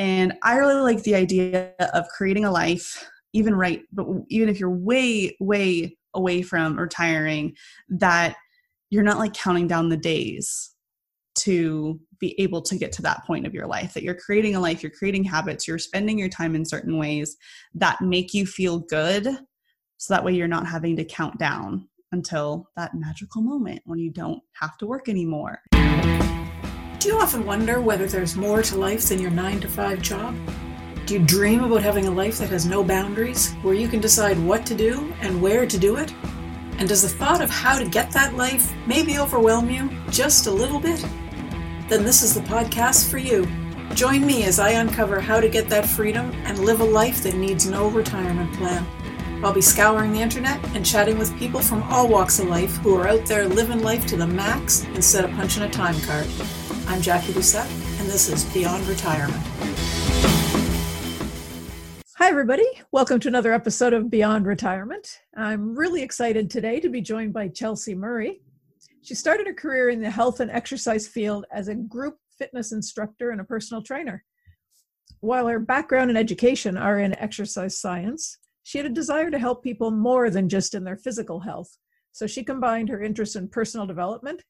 And I really like the idea of creating a life, even right, but even if you're way, way away from retiring, that you're not like counting down the days to be able to get to that point of your life that you're creating a life you're creating habits you're spending your time in certain ways that make you feel good so that way you're not having to count down until that magical moment when you don't have to work anymore do you often wonder whether there's more to life than your 9 to 5 job do you dream about having a life that has no boundaries where you can decide what to do and where to do it and does the thought of how to get that life maybe overwhelm you just a little bit? Then this is the podcast for you. Join me as I uncover how to get that freedom and live a life that needs no retirement plan. I'll be scouring the internet and chatting with people from all walks of life who are out there living life to the max instead of punching a time card. I'm Jackie Doucette, and this is Beyond Retirement. Hi, everybody. Welcome to another episode of Beyond Retirement. I'm really excited today to be joined by Chelsea Murray. She started her career in the health and exercise field as a group fitness instructor and a personal trainer. While her background and education are in exercise science, she had a desire to help people more than just in their physical health. So she combined her interest in personal development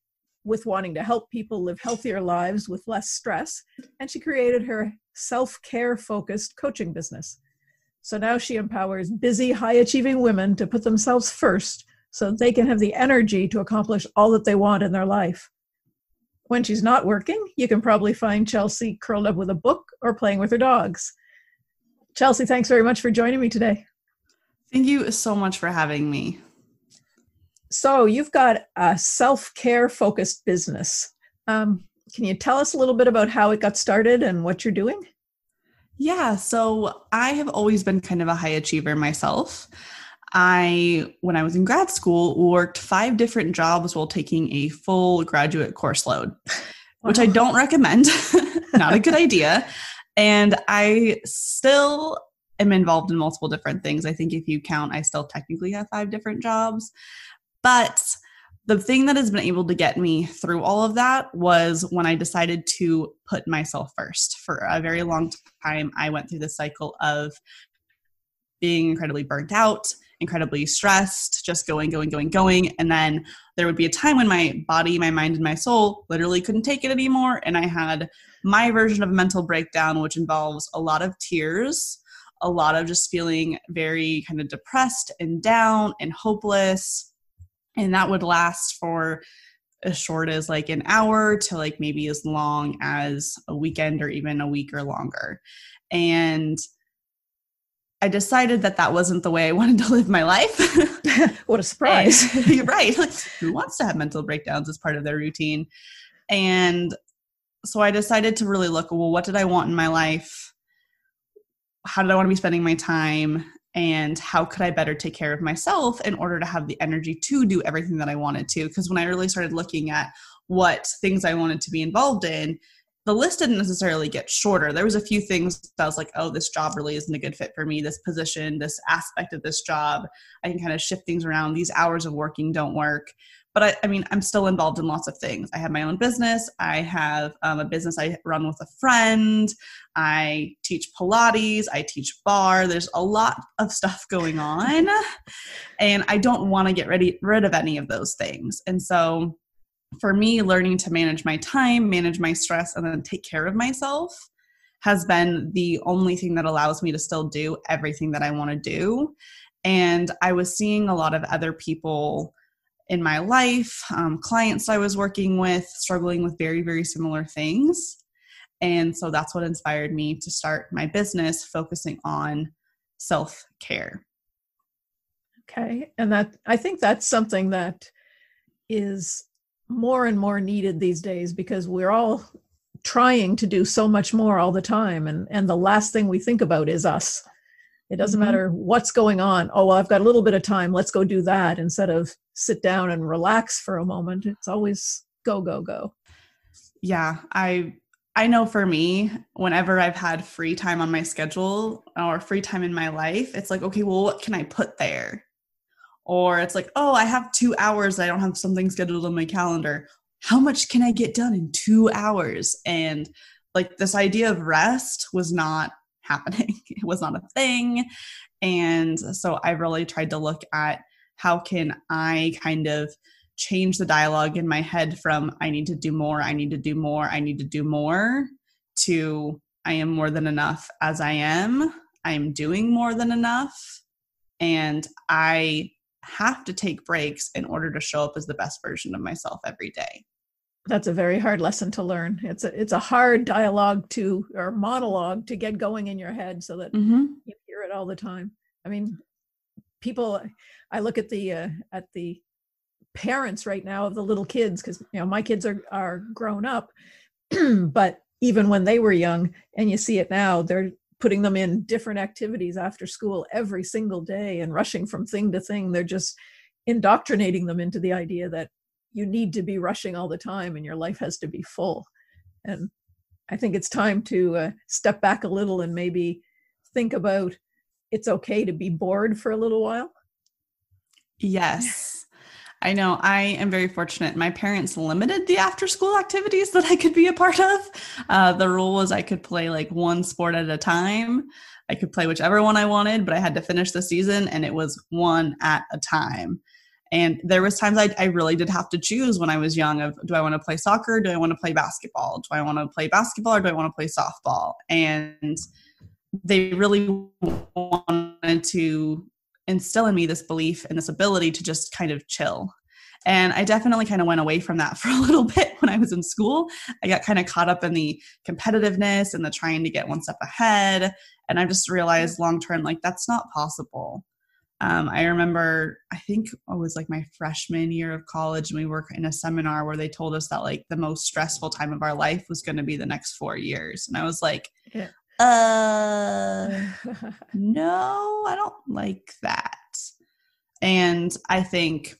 with wanting to help people live healthier lives with less stress, and she created her self care focused coaching business. So now she empowers busy, high achieving women to put themselves first so they can have the energy to accomplish all that they want in their life. When she's not working, you can probably find Chelsea curled up with a book or playing with her dogs. Chelsea, thanks very much for joining me today. Thank you so much for having me. So, you've got a self care focused business. Um, can you tell us a little bit about how it got started and what you're doing? Yeah, so I have always been kind of a high achiever myself. I, when I was in grad school, worked five different jobs while taking a full graduate course load, wow. which I don't recommend. Not a good idea. And I still am involved in multiple different things. I think if you count, I still technically have five different jobs. But the thing that has been able to get me through all of that was when I decided to put myself first. For a very long time, I went through the cycle of being incredibly burnt out, incredibly stressed, just going, going, going, going. And then there would be a time when my body, my mind, and my soul literally couldn't take it anymore. And I had my version of a mental breakdown, which involves a lot of tears, a lot of just feeling very kind of depressed and down and hopeless and that would last for as short as like an hour to like maybe as long as a weekend or even a week or longer. And i decided that that wasn't the way i wanted to live my life. What a surprise. You're right. Like, who wants to have mental breakdowns as part of their routine? And so i decided to really look well what did i want in my life? How did i want to be spending my time and how could I better take care of myself in order to have the energy to do everything that I wanted to? Because when I really started looking at what things I wanted to be involved in, the list didn't necessarily get shorter. There was a few things that I was like, oh, this job really isn't a good fit for me. This position, this aspect of this job, I can kind of shift things around. These hours of working don't work but I, I, mean i'm still involved in lots of things. I have my own business. I have um, a business i run with a friend. I teach pilates. I teach barre. there's a lot of stuff going on and i don't want to get ready, rid of any of those things. And so for me learning to manage my time manage my stress and then take care of myself has been the only thing that allows me to still do everything that i want to do. And i was seeing a lot of other people in my life, um, clients I was working with, struggling with very, very similar things. And so that's what inspired me to start my business focusing on self care. Okay. And that, I think that's something that is more and more needed these days because we're all trying to do so much more all the time. And, and the last thing we think about is us. It doesn't mm-hmm. matter what's going on. Oh, well, I've got a little bit of time. Let's go do that instead of sit down and relax for a moment. It's always go, go, go. Yeah. I I know for me, whenever I've had free time on my schedule or free time in my life, it's like, okay, well, what can I put there? Or it's like, oh, I have two hours. I don't have something scheduled on my calendar. How much can I get done in two hours? And like this idea of rest was not happening. It was not a thing. And so I really tried to look at how can I kind of change the dialogue in my head from I need to do more, I need to do more, I need to do more to I am more than enough as I am. I am doing more than enough. And I have to take breaks in order to show up as the best version of myself every day. That's a very hard lesson to learn. It's a it's a hard dialogue to or monologue to get going in your head so that mm-hmm. you hear it all the time. I mean, people I look at the uh, at the parents right now of the little kids because you know my kids are are grown up but even when they were young and you see it now they're putting them in different activities after school every single day and rushing from thing to thing they're just indoctrinating them into the idea that you need to be rushing all the time and your life has to be full and i think it's time to uh, step back a little and maybe think about it's okay to be bored for a little while yes I know I am very fortunate. My parents limited the after school activities that I could be a part of. Uh, the rule was I could play like one sport at a time. I could play whichever one I wanted, but I had to finish the season and it was one at a time. And there was times I, I really did have to choose when I was young of do I want to play soccer? Do I want to play basketball? Do I want to play basketball or do I want to play softball? And they really wanted to instill in me this belief and this ability to just kind of chill. And I definitely kind of went away from that for a little bit when I was in school. I got kind of caught up in the competitiveness and the trying to get one step ahead. And I just realized long term, like, that's not possible. Um, I remember, I think it was like my freshman year of college, and we were in a seminar where they told us that like the most stressful time of our life was going to be the next four years. And I was like, yeah uh, no, I don't like that. And I think,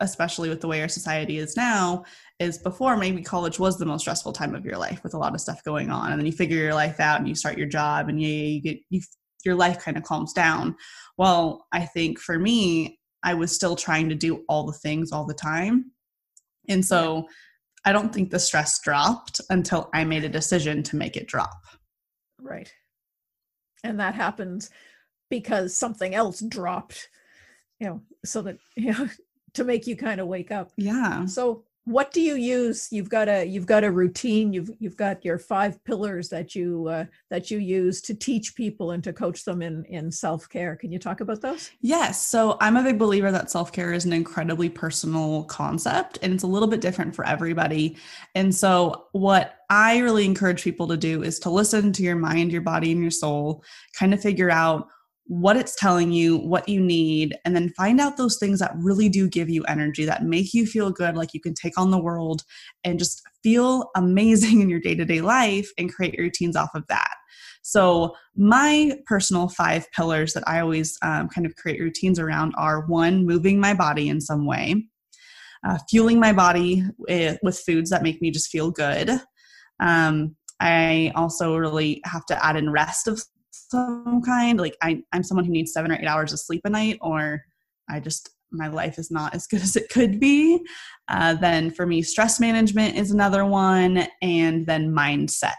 especially with the way our society is now, is before maybe college was the most stressful time of your life with a lot of stuff going on, and then you figure your life out and you start your job, and yeah, you get you your life kind of calms down. Well, I think for me, I was still trying to do all the things all the time, and so. I don't think the stress dropped until I made a decision to make it drop. Right. And that happens because something else dropped, you know, so that, you know, to make you kind of wake up. Yeah. So what do you use? You've got a you've got a routine. You've you've got your five pillars that you uh, that you use to teach people and to coach them in in self-care. Can you talk about those? Yes. So i'm a big believer that self-care is an incredibly personal concept and it's a little bit different for everybody. And so what i really encourage people to do is to listen to your mind your body and your soul kind of figure out what it's telling you, what you need, and then find out those things that really do give you energy, that make you feel good, like you can take on the world and just feel amazing in your day to day life and create routines off of that. So, my personal five pillars that I always um, kind of create routines around are one, moving my body in some way, uh, fueling my body with, with, foods that make me just feel good. Um, I also really have to add in rest of some kind like I, i'm someone who needs seven or eight hours of sleep a night or i just my life is not as good as it could be. Uh, then for me stress management is another one and then mindset.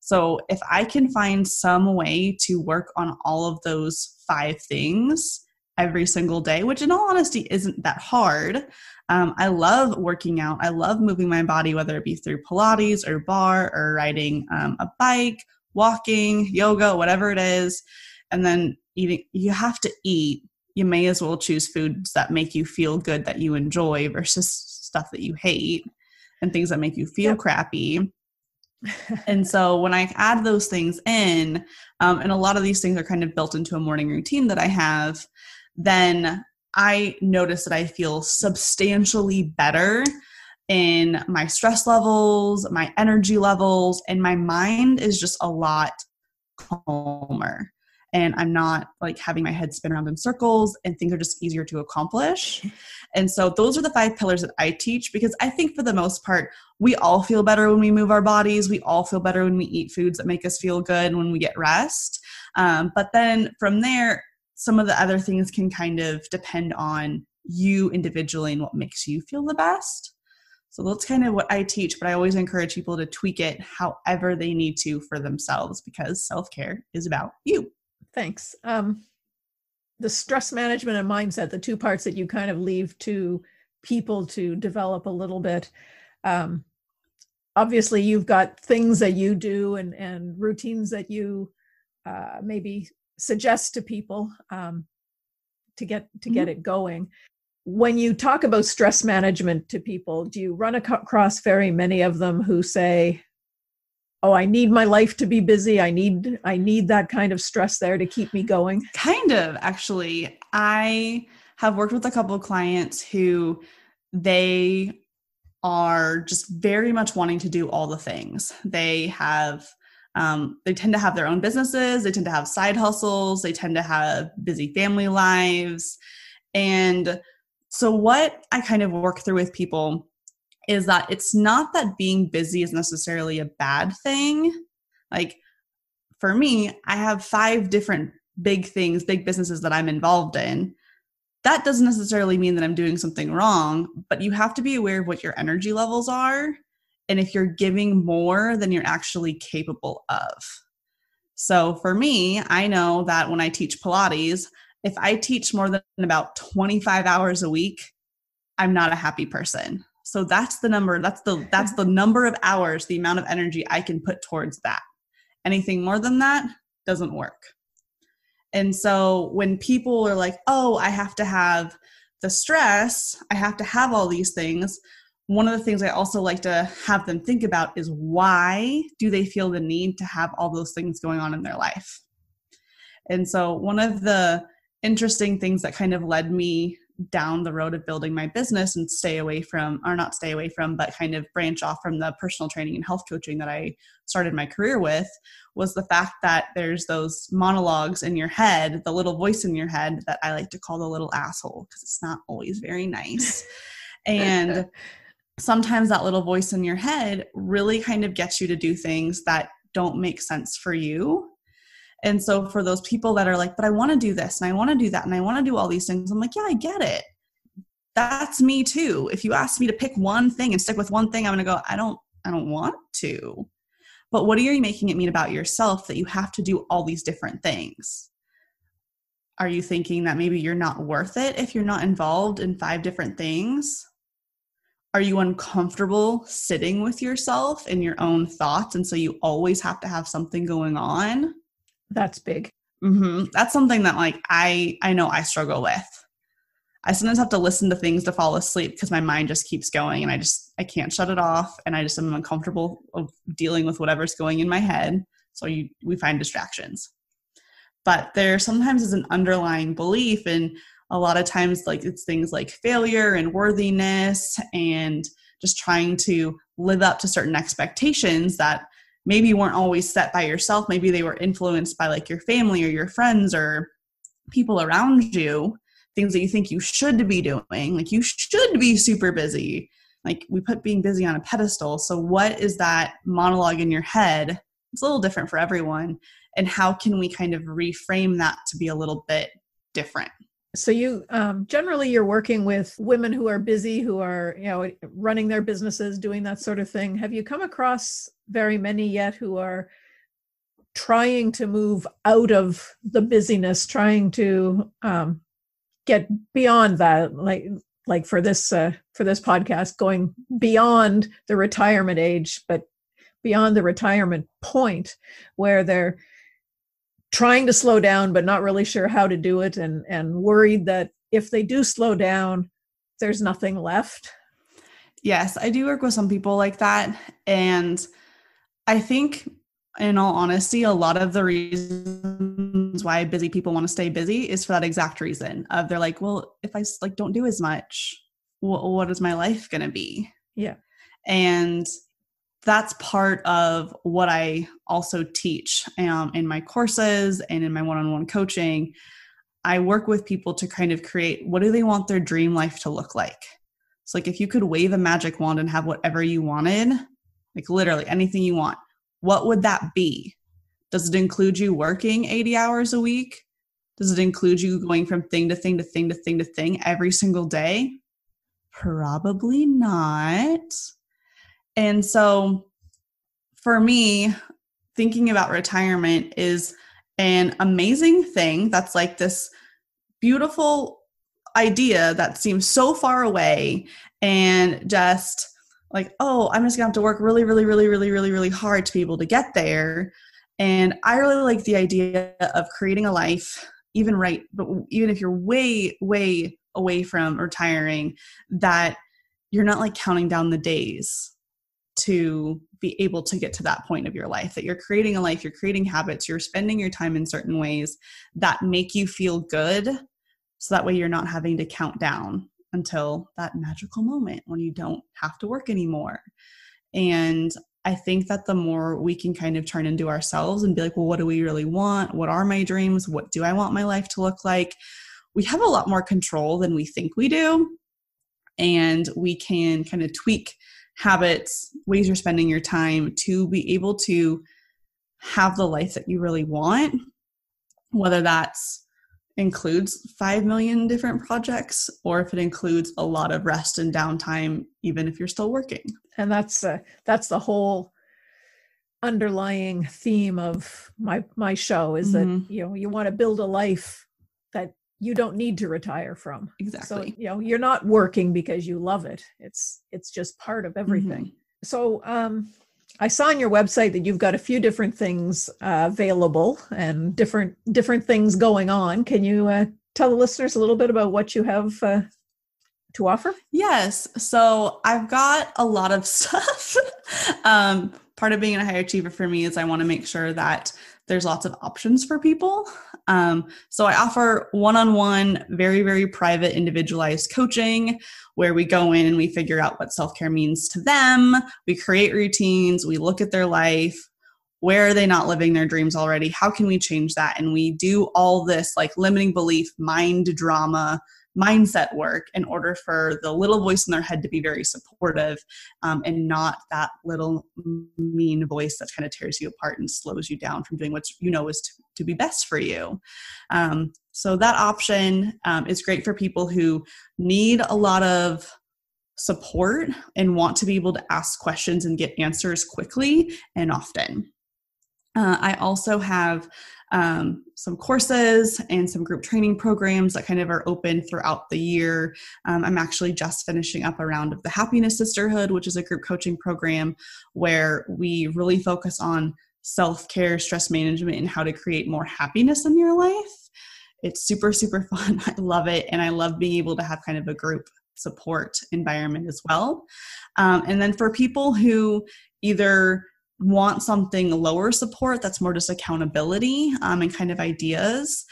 So if i can find some way to work on all of those five things every single day which in all honesty isn't that hard um, i love working out. I love moving my body whether it be through pilates or barre or riding um, a bike walking, yoga, whatever it is, and then eating. You have to eat. You may as well choose foods that make you feel good, that you enjoy, versus stuff that you hate and things that make you feel yep. crappy. and so when I add those things in, um, and a lot of these things are kind of built into a morning routine that I have, then I notice that I feel substantially better in my stress levels, my energy levels, and my mind is just a lot calmer. And I'm not like having my head spin around in circles, and things are just easier to accomplish. And so, those are the five pillars that I teach because I think for the most part, we all feel better when we move our bodies. We all feel better when we eat foods that make us feel good, when we get rest. Um, but then from there, some of the other things can kind of depend on you individually and what makes you feel the best. So that's kind of what I teach, but I always encourage people to tweak it however they need to for themselves because self care is about you. Thanks. Um, the stress management and mindset, the two parts that you kind of leave to people to develop a little bit. Um, obviously, you've got things that you do and, and routines that you uh, maybe suggest to people um, to get to mm-hmm. get it going when you talk about stress management to people, do you run across very many of them who say, "Oh, I need my life to be busy. I need I need that kind of stress there to keep me going." Kind of, actually. I have worked with a couple of clients who they are just very much wanting to do all the things. They have um, they tend to have their own businesses, they tend to have side hustles, they tend to have busy family lives. And so, what I kind of work through with people is that it's not that being busy is necessarily a bad thing. Like, for me, I have five different big things, big businesses that I'm involved in. That doesn't necessarily mean that I'm doing something wrong, but you have to be aware of what your energy levels are and if you're giving more than you're actually capable of. So for me, I know that when I teach Pilates, if I teach more than about 25 hours a week, I'm not a happy person. So that's the number, that's the that's the number of hours, the amount of energy I can put towards that. Anything more than that doesn't work. And so when people are like, "Oh, I have to have the stress, I have to have all these things." One of the things I also like to have them think about is why do they feel the need to have all those things going on in their life? And so one of the interesting things that kind of led me down the road of building my business and stay away from or not stay away from but kind of branch off from the personal training and health coaching that I started my career with was the fact that there's those monologues in your head the little voice in your head that I like to call the little asshole because it's not always very nice. And sometimes that little voice in your head really kind of gets you to do things that don't make sense for you and so for those people that are like, but I want to do this and I want to do that and I want to do all these things, I'm like, yeah, I get it. That's me too. If you ask me to pick one thing and stick with one thing, I'm going to go, I don't I don't want to. But what are you making it mean about yourself that you have to do all these different things? Are you thinking that maybe you're not worth it if you're not involved in five different things? Are you uncomfortable sitting with yourself and your own thoughts? And so you always have to have something going on? That's big. Mm-hmm. That's something that like I I know I struggle with. I sometimes have to listen to things to fall asleep because my mind just keeps going and I just I can't shut it off and I just am uncomfortable of dealing with whatever's going in my head. So you we find distractions. But there sometimes is an underlying belief and a lot of times like it's things like failure and worthiness and just trying to live up to certain expectations that maybe you weren't always set by yourself. Maybe they were influenced by like your family or your friends or people around you things that you think you should be doing. Like you should be super busy. Like we put being busy on a pedestal. So what is that monologue in your head? It's a little different for everyone. And how can we kind of reframe that to be a little bit different? So you um, generally you're working with women who are busy who are you know running their businesses doing that sort of thing. Have you come across very many yet who are trying to move out of the busyness trying to um, get beyond that like like for this uh, for this podcast going beyond the retirement age but beyond the retirement point where they're trying to slow down but not really sure how to do it and and worried that if they do slow down there's nothing left. Yes i do work with some people like that and i think in all honesty a lot of the reasons why busy people want to stay busy is for that exact reason of they're like well if i like don't do as much what, what is my life going to be yeah and that's part of what I also teach um, in my courses and in my one on one coaching. I work with people to kind of create what do they want their dream life to look like? So, like, if you could wave a magic wand and have whatever you wanted, like literally anything you want, what would that be? Does it include you working 80 hours a week? Does it include you going from thing to thing to thing to thing to thing every single day? probably not. And so for me, thinking about retirement is an amazing thing that's like this beautiful idea that seems so far away and just like, oh, I'm just gonna have to work really, really, really, really, really, really hard to be able to get there. And I really like the idea of creating a life, even right, but even if you're way, way away from retiring, that you're not like counting down the days to be able to get to that point of your life that you're creating a life you're creating habits you're spending your time in certain ways that make you feel good so that way you're not having to count down until that magical moment when you don't have to work anymore and I think that the more we can kind of turn into ourselves and be like, well, what do we really want? What are my dreams? What do I want my life to look like? We have a lot more control than we think we do. And we can kind of tweak habits, ways you're spending your time to be able to have the life that you really want, whether that's includes 5 million different projects or if it includes a lot of rest and downtime even if you're still working. And that's uh, that's the whole underlying theme of my my show is mm-hmm. that you know you want to build a life that you don't need to retire from. Exactly. so you know you're not working because you love it. It's it's just part of everything. Mm-hmm. so um i saw on your website that you've got a few different things uh, available and different different things going on. Can you uh, tell the listeners a little bit about what you have uh, to offer? Yes. So i've got a lot of stuff. Um part of being a high achiever for me is i want to make sure that there's lots of options for people. Um, so I offer one on one, very, very private, individualized coaching where we go in and we figure out what self care means to them. We create routines, we look at their life. Where are they not living their dreams already? How can we change that? And we do all this like limiting belief, mind drama mindset work in order for the little voice in their head to be very supportive um, and not that little mean voice that kind of tears you apart and slows you down from doing what you know is to, to be best for you. Um, so that option um, is great for people who need a lot of support and want to be able to ask questions and get answers quickly and often. Uh, I also have um, some courses and some group training programs that kind of are open throughout the year. Um, I'm actually just finishing up a round of the Happiness Sisterhood, which is a group coaching program where we really focus on self care, stress management, and how to create more happiness in your life. It's super, super fun. I love it. And I love being able to have kind of a group support environment as well. Um, and then for people who either want something lower support that's more just accountability um, and kind of ideas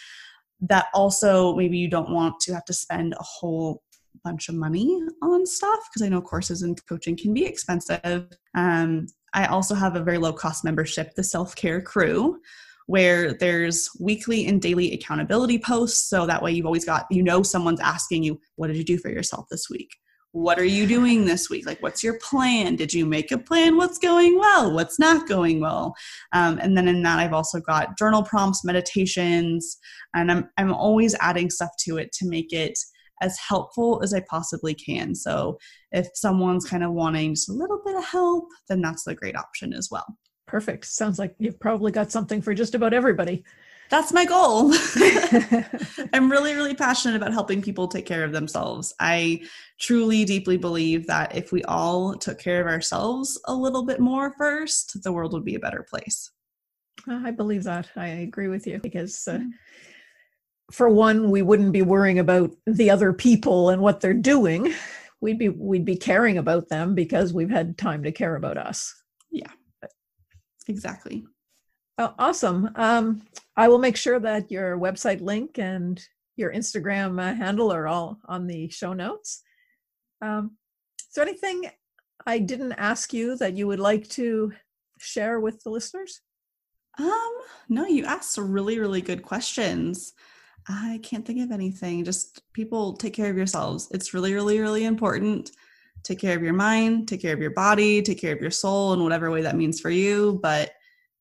that also maybe you don't want to have to spend a whole bunch of money on stuff because I know courses and coaching can be expensive. Um, I also have a very low cost membership, the Self Care Crew, where there's weekly and daily accountability posts. So that way you've always got, you know, someone's asking you, what did you do for yourself this week? What are you doing this week? Like what's your plan? Did you make a plan? What's going well? What's not going well? Um, and then in that i've also got journal prompts meditations and I'm, I'm always adding stuff to it to make it as helpful as i possibly can. So if someone's kind of wanting just a little bit of help then that's a great option as well. Perfect. Sounds like you've probably got something for just about everybody that's my goal. I'm really, really passionate about helping people take care of themselves. I truly, deeply believe that if we all took care of ourselves a little bit more first, the world would be a better place. I believe that. I agree with you because, uh, mm-hmm. for one, we wouldn't be worrying about the other people and what they're doing. We'd be we'd be caring about them because we've had time to care about us. Yeah, exactly. Oh, awesome. Um, I will make sure that your website link and your Instagram uh, handle are all on the show notes. Um, is there anything I didn't ask you that you would like to share with the listeners? Um, no, you asked really, really good questions. I can't think of anything. Just people take care of yourselves. It's really, really, really important. Take care of your mind, take care of your body, take care of your soul in whatever way that means for you. But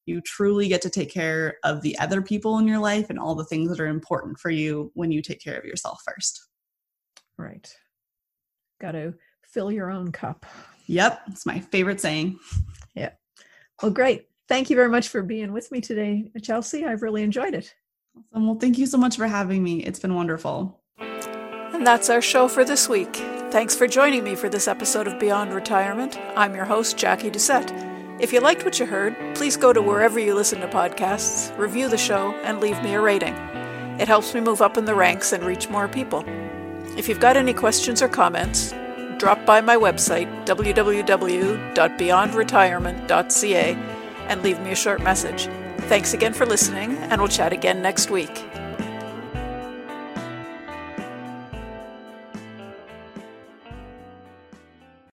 you truly get to take care of the other people in your life and all the things that are important for you when you take care of yourself first. Right. Got to fill your own cup. Yep, it's my favorite saying. Yeah. Well, great. Thank you very much for being with me today, Chelsea. I've really enjoyed it. Awesome. Well, thank you so much for having me. It's been wonderful. And that's our show for this week. Thanks for joining me for this episode of Beyond Retirement. I'm your host, Jackie Doucette. If you liked what you heard, please go to wherever you listen to podcasts, review the show, and leave me a rating. It helps me move up in the ranks and reach more people. If you've got any questions or comments, drop by my website, www.beyondretirement.ca, and leave me a short message. Thanks again for listening, and we'll chat again next week.